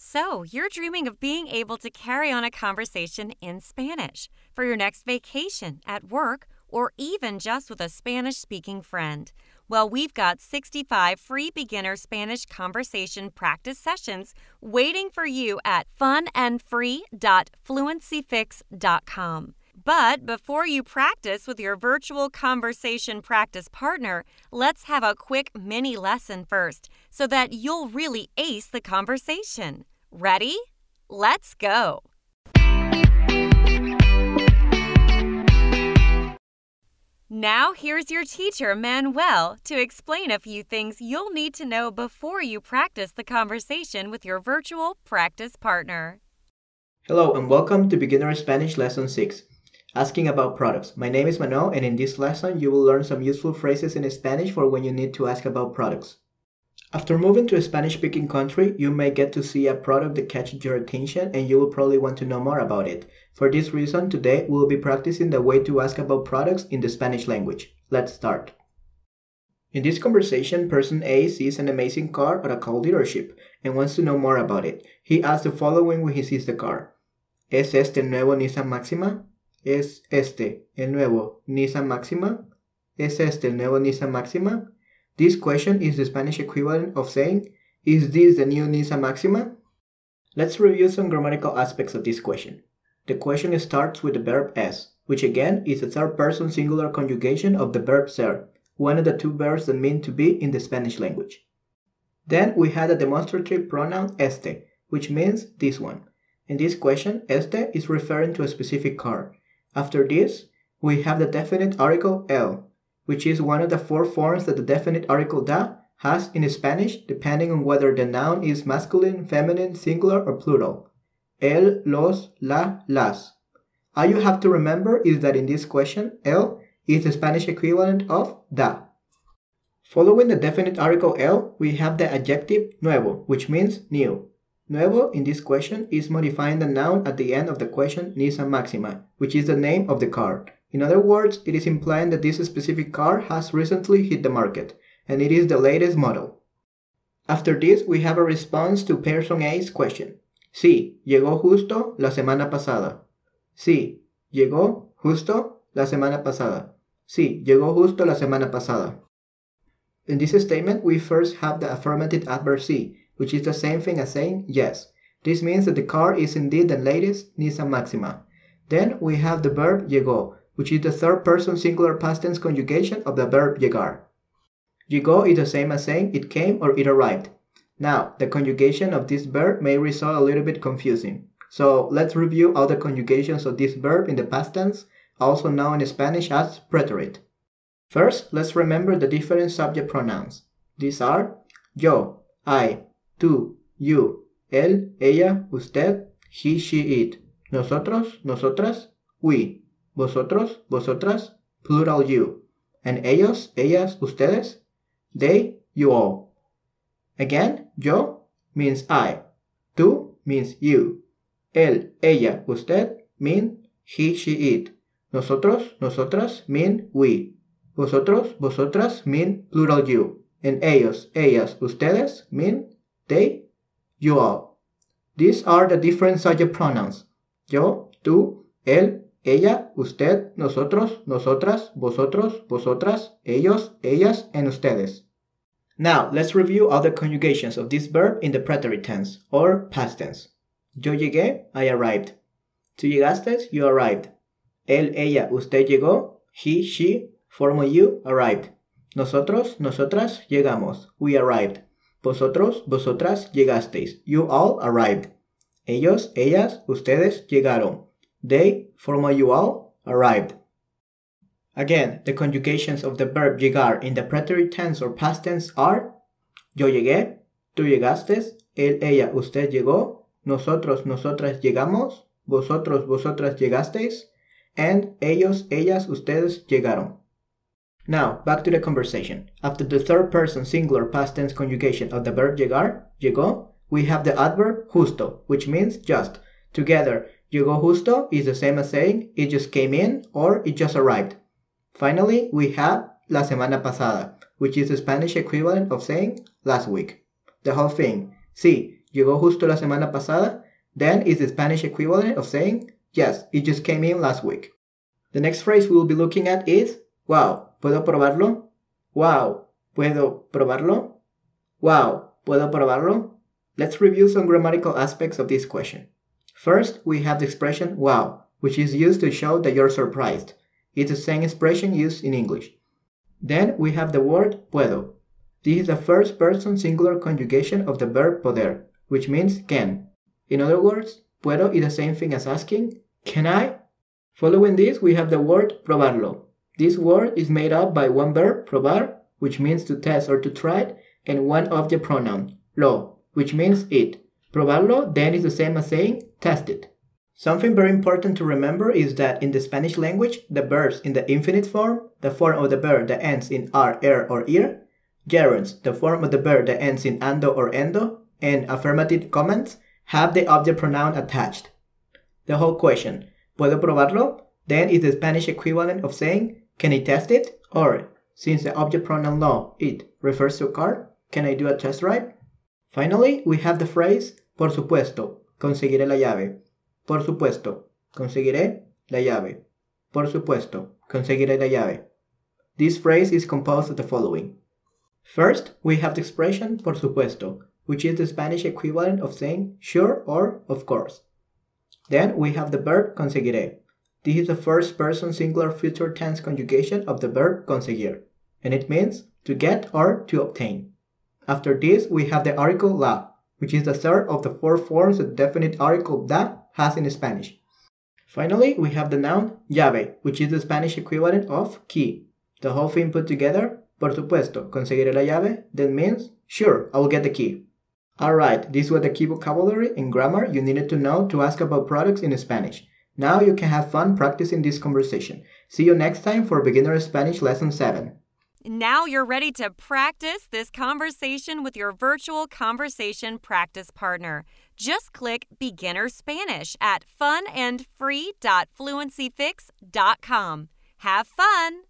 So, you're dreaming of being able to carry on a conversation in Spanish for your next vacation, at work, or even just with a Spanish speaking friend. Well, we've got 65 free beginner Spanish conversation practice sessions waiting for you at funandfree.fluencyfix.com. But before you practice with your virtual conversation practice partner, let's have a quick mini lesson first so that you'll really ace the conversation. Ready? Let's go! Now, here's your teacher, Manuel, to explain a few things you'll need to know before you practice the conversation with your virtual practice partner. Hello, and welcome to Beginner Spanish Lesson 6 Asking about Products. My name is Manuel, and in this lesson, you will learn some useful phrases in Spanish for when you need to ask about products. After moving to a Spanish speaking country, you may get to see a product that catches your attention and you will probably want to know more about it. For this reason, today we'll be practicing the way to ask about products in the Spanish language. Let's start. In this conversation, person A sees an amazing car at a car dealership and wants to know more about it. He asks the following when he sees the car. ¿Es este nuevo Nissan Maxima? ¿Es este el nuevo Nissan Maxima? ¿Es este el nuevo Nissan Maxima? This question is the Spanish equivalent of saying, Is this the new Nissan Maxima? Let's review some grammatical aspects of this question. The question starts with the verb es, which again is a third person singular conjugation of the verb ser, one of the two verbs that mean to be in the Spanish language. Then we had a demonstrative pronoun este, which means this one. In this question, este is referring to a specific car. After this, we have the definite article el, which is one of the four forms that the definite article da has in Spanish depending on whether the noun is masculine, feminine, singular, or plural. El, los, la, las. All you have to remember is that in this question, el is the Spanish equivalent of da. Following the definite article el, we have the adjective nuevo, which means new. Nuevo in this question is modifying the noun at the end of the question Nissan Maxima, which is the name of the car. In other words, it is implying that this specific car has recently hit the market, and it is the latest model. After this, we have a response to person A's question. Sí, llegó justo la semana pasada. Sí, llegó justo la semana pasada. Sí, llegó justo la semana pasada. In this statement, we first have the affirmative adverb sí, which is the same thing as saying yes. This means that the car is indeed the latest Nissan Maxima. Then we have the verb llegó, which is the third person singular past tense conjugation of the verb llegar. Llegó is the same as saying it came or it arrived. Now, the conjugation of this verb may result a little bit confusing. So let's review all the conjugations of this verb in the past tense, also known in Spanish as preterite. First, let's remember the different subject pronouns. These are yo, I, tú, you, él, ella, usted, he, she, it, nosotros, nosotras, we, vosotros, vosotras, plural you, and ellos, ellas, ustedes, they, you all. Again, yo means I, tú means you, él, ella, usted mean he, she, it, nosotros, nosotras mean we, vosotros, vosotras mean plural you, and ellos, ellas, ustedes mean they, you all. These are the different subject pronouns. Yo, tú, él, ella, usted, nosotros, nosotras, vosotros, vosotras, ellos, ellas, and ustedes. Now, let's review the conjugations of this verb in the preterite tense, or past tense. Yo llegué, I arrived. Tú llegaste, you arrived. Él, ella, usted llegó, he, she, formal you, arrived. Nosotros, nosotras, llegamos, we arrived. Vosotros, vosotras, llegasteis, you all arrived. Ellos, ellas, ustedes llegaron. They, formal you all, arrived. Again, the conjugations of the verb llegar in the preterite tense or past tense are yo llegué, tú llegaste, él, ella, usted llegó, nosotros, nosotras llegamos, vosotros, vosotras llegasteis, and ellos, ellas, ustedes llegaron. Now, back to the conversation. After the third person singular past tense conjugation of the verb llegar, llegó, we have the adverb justo, which means just. Together, Llegó justo is the same as saying it just came in or it just arrived. Finally, we have la semana pasada, which is the Spanish equivalent of saying last week. The whole thing. Sí, llegó justo la semana pasada, then is the Spanish equivalent of saying, yes, it just came in last week. The next phrase we will be looking at is, wow, ¿puedo probarlo? Wow, ¿puedo probarlo? Wow, ¿puedo probarlo? Let's review some grammatical aspects of this question. First, we have the expression wow, which is used to show that you're surprised. It's the same expression used in English. Then we have the word puedo. This is the first person singular conjugation of the verb poder, which means can. In other words, puedo is the same thing as asking, can I? Following this, we have the word probarlo. This word is made up by one verb, probar, which means to test or to try, and one object pronoun, lo, which means it. Probarlo then is the same as saying test it. Something very important to remember is that in the Spanish language, the verbs in the infinite form, the form of the verb that ends in ar, er, or ir, gerunds, the form of the verb that ends in ando or endo, and affirmative commands have the object pronoun attached. The whole question, ¿puedo probarlo? Then is the Spanish equivalent of saying, can I test it? Or, since the object pronoun lo, it, refers to a car, can I do a test drive? Finally, we have the phrase, por supuesto, conseguiré la llave. Por supuesto, conseguiré la llave. Por supuesto, conseguiré la llave. This phrase is composed of the following. First, we have the expression por supuesto, which is the Spanish equivalent of saying sure or of course. Then we have the verb conseguiré. This is the first person singular future tense conjugation of the verb conseguir, and it means to get or to obtain. After this, we have the article la, which is the third of the four forms the definite article da has in Spanish. Finally, we have the noun llave, which is the Spanish equivalent of key. The whole thing put together, por supuesto, conseguiré la llave, that means, sure, I will get the key. Alright, this was the key vocabulary and grammar you needed to know to ask about products in Spanish. Now you can have fun practicing this conversation. See you next time for Beginner Spanish Lesson 7. Now you're ready to practice this conversation with your virtual conversation practice partner. Just click Beginner Spanish at funandfree.fluencyfix.com. Have fun!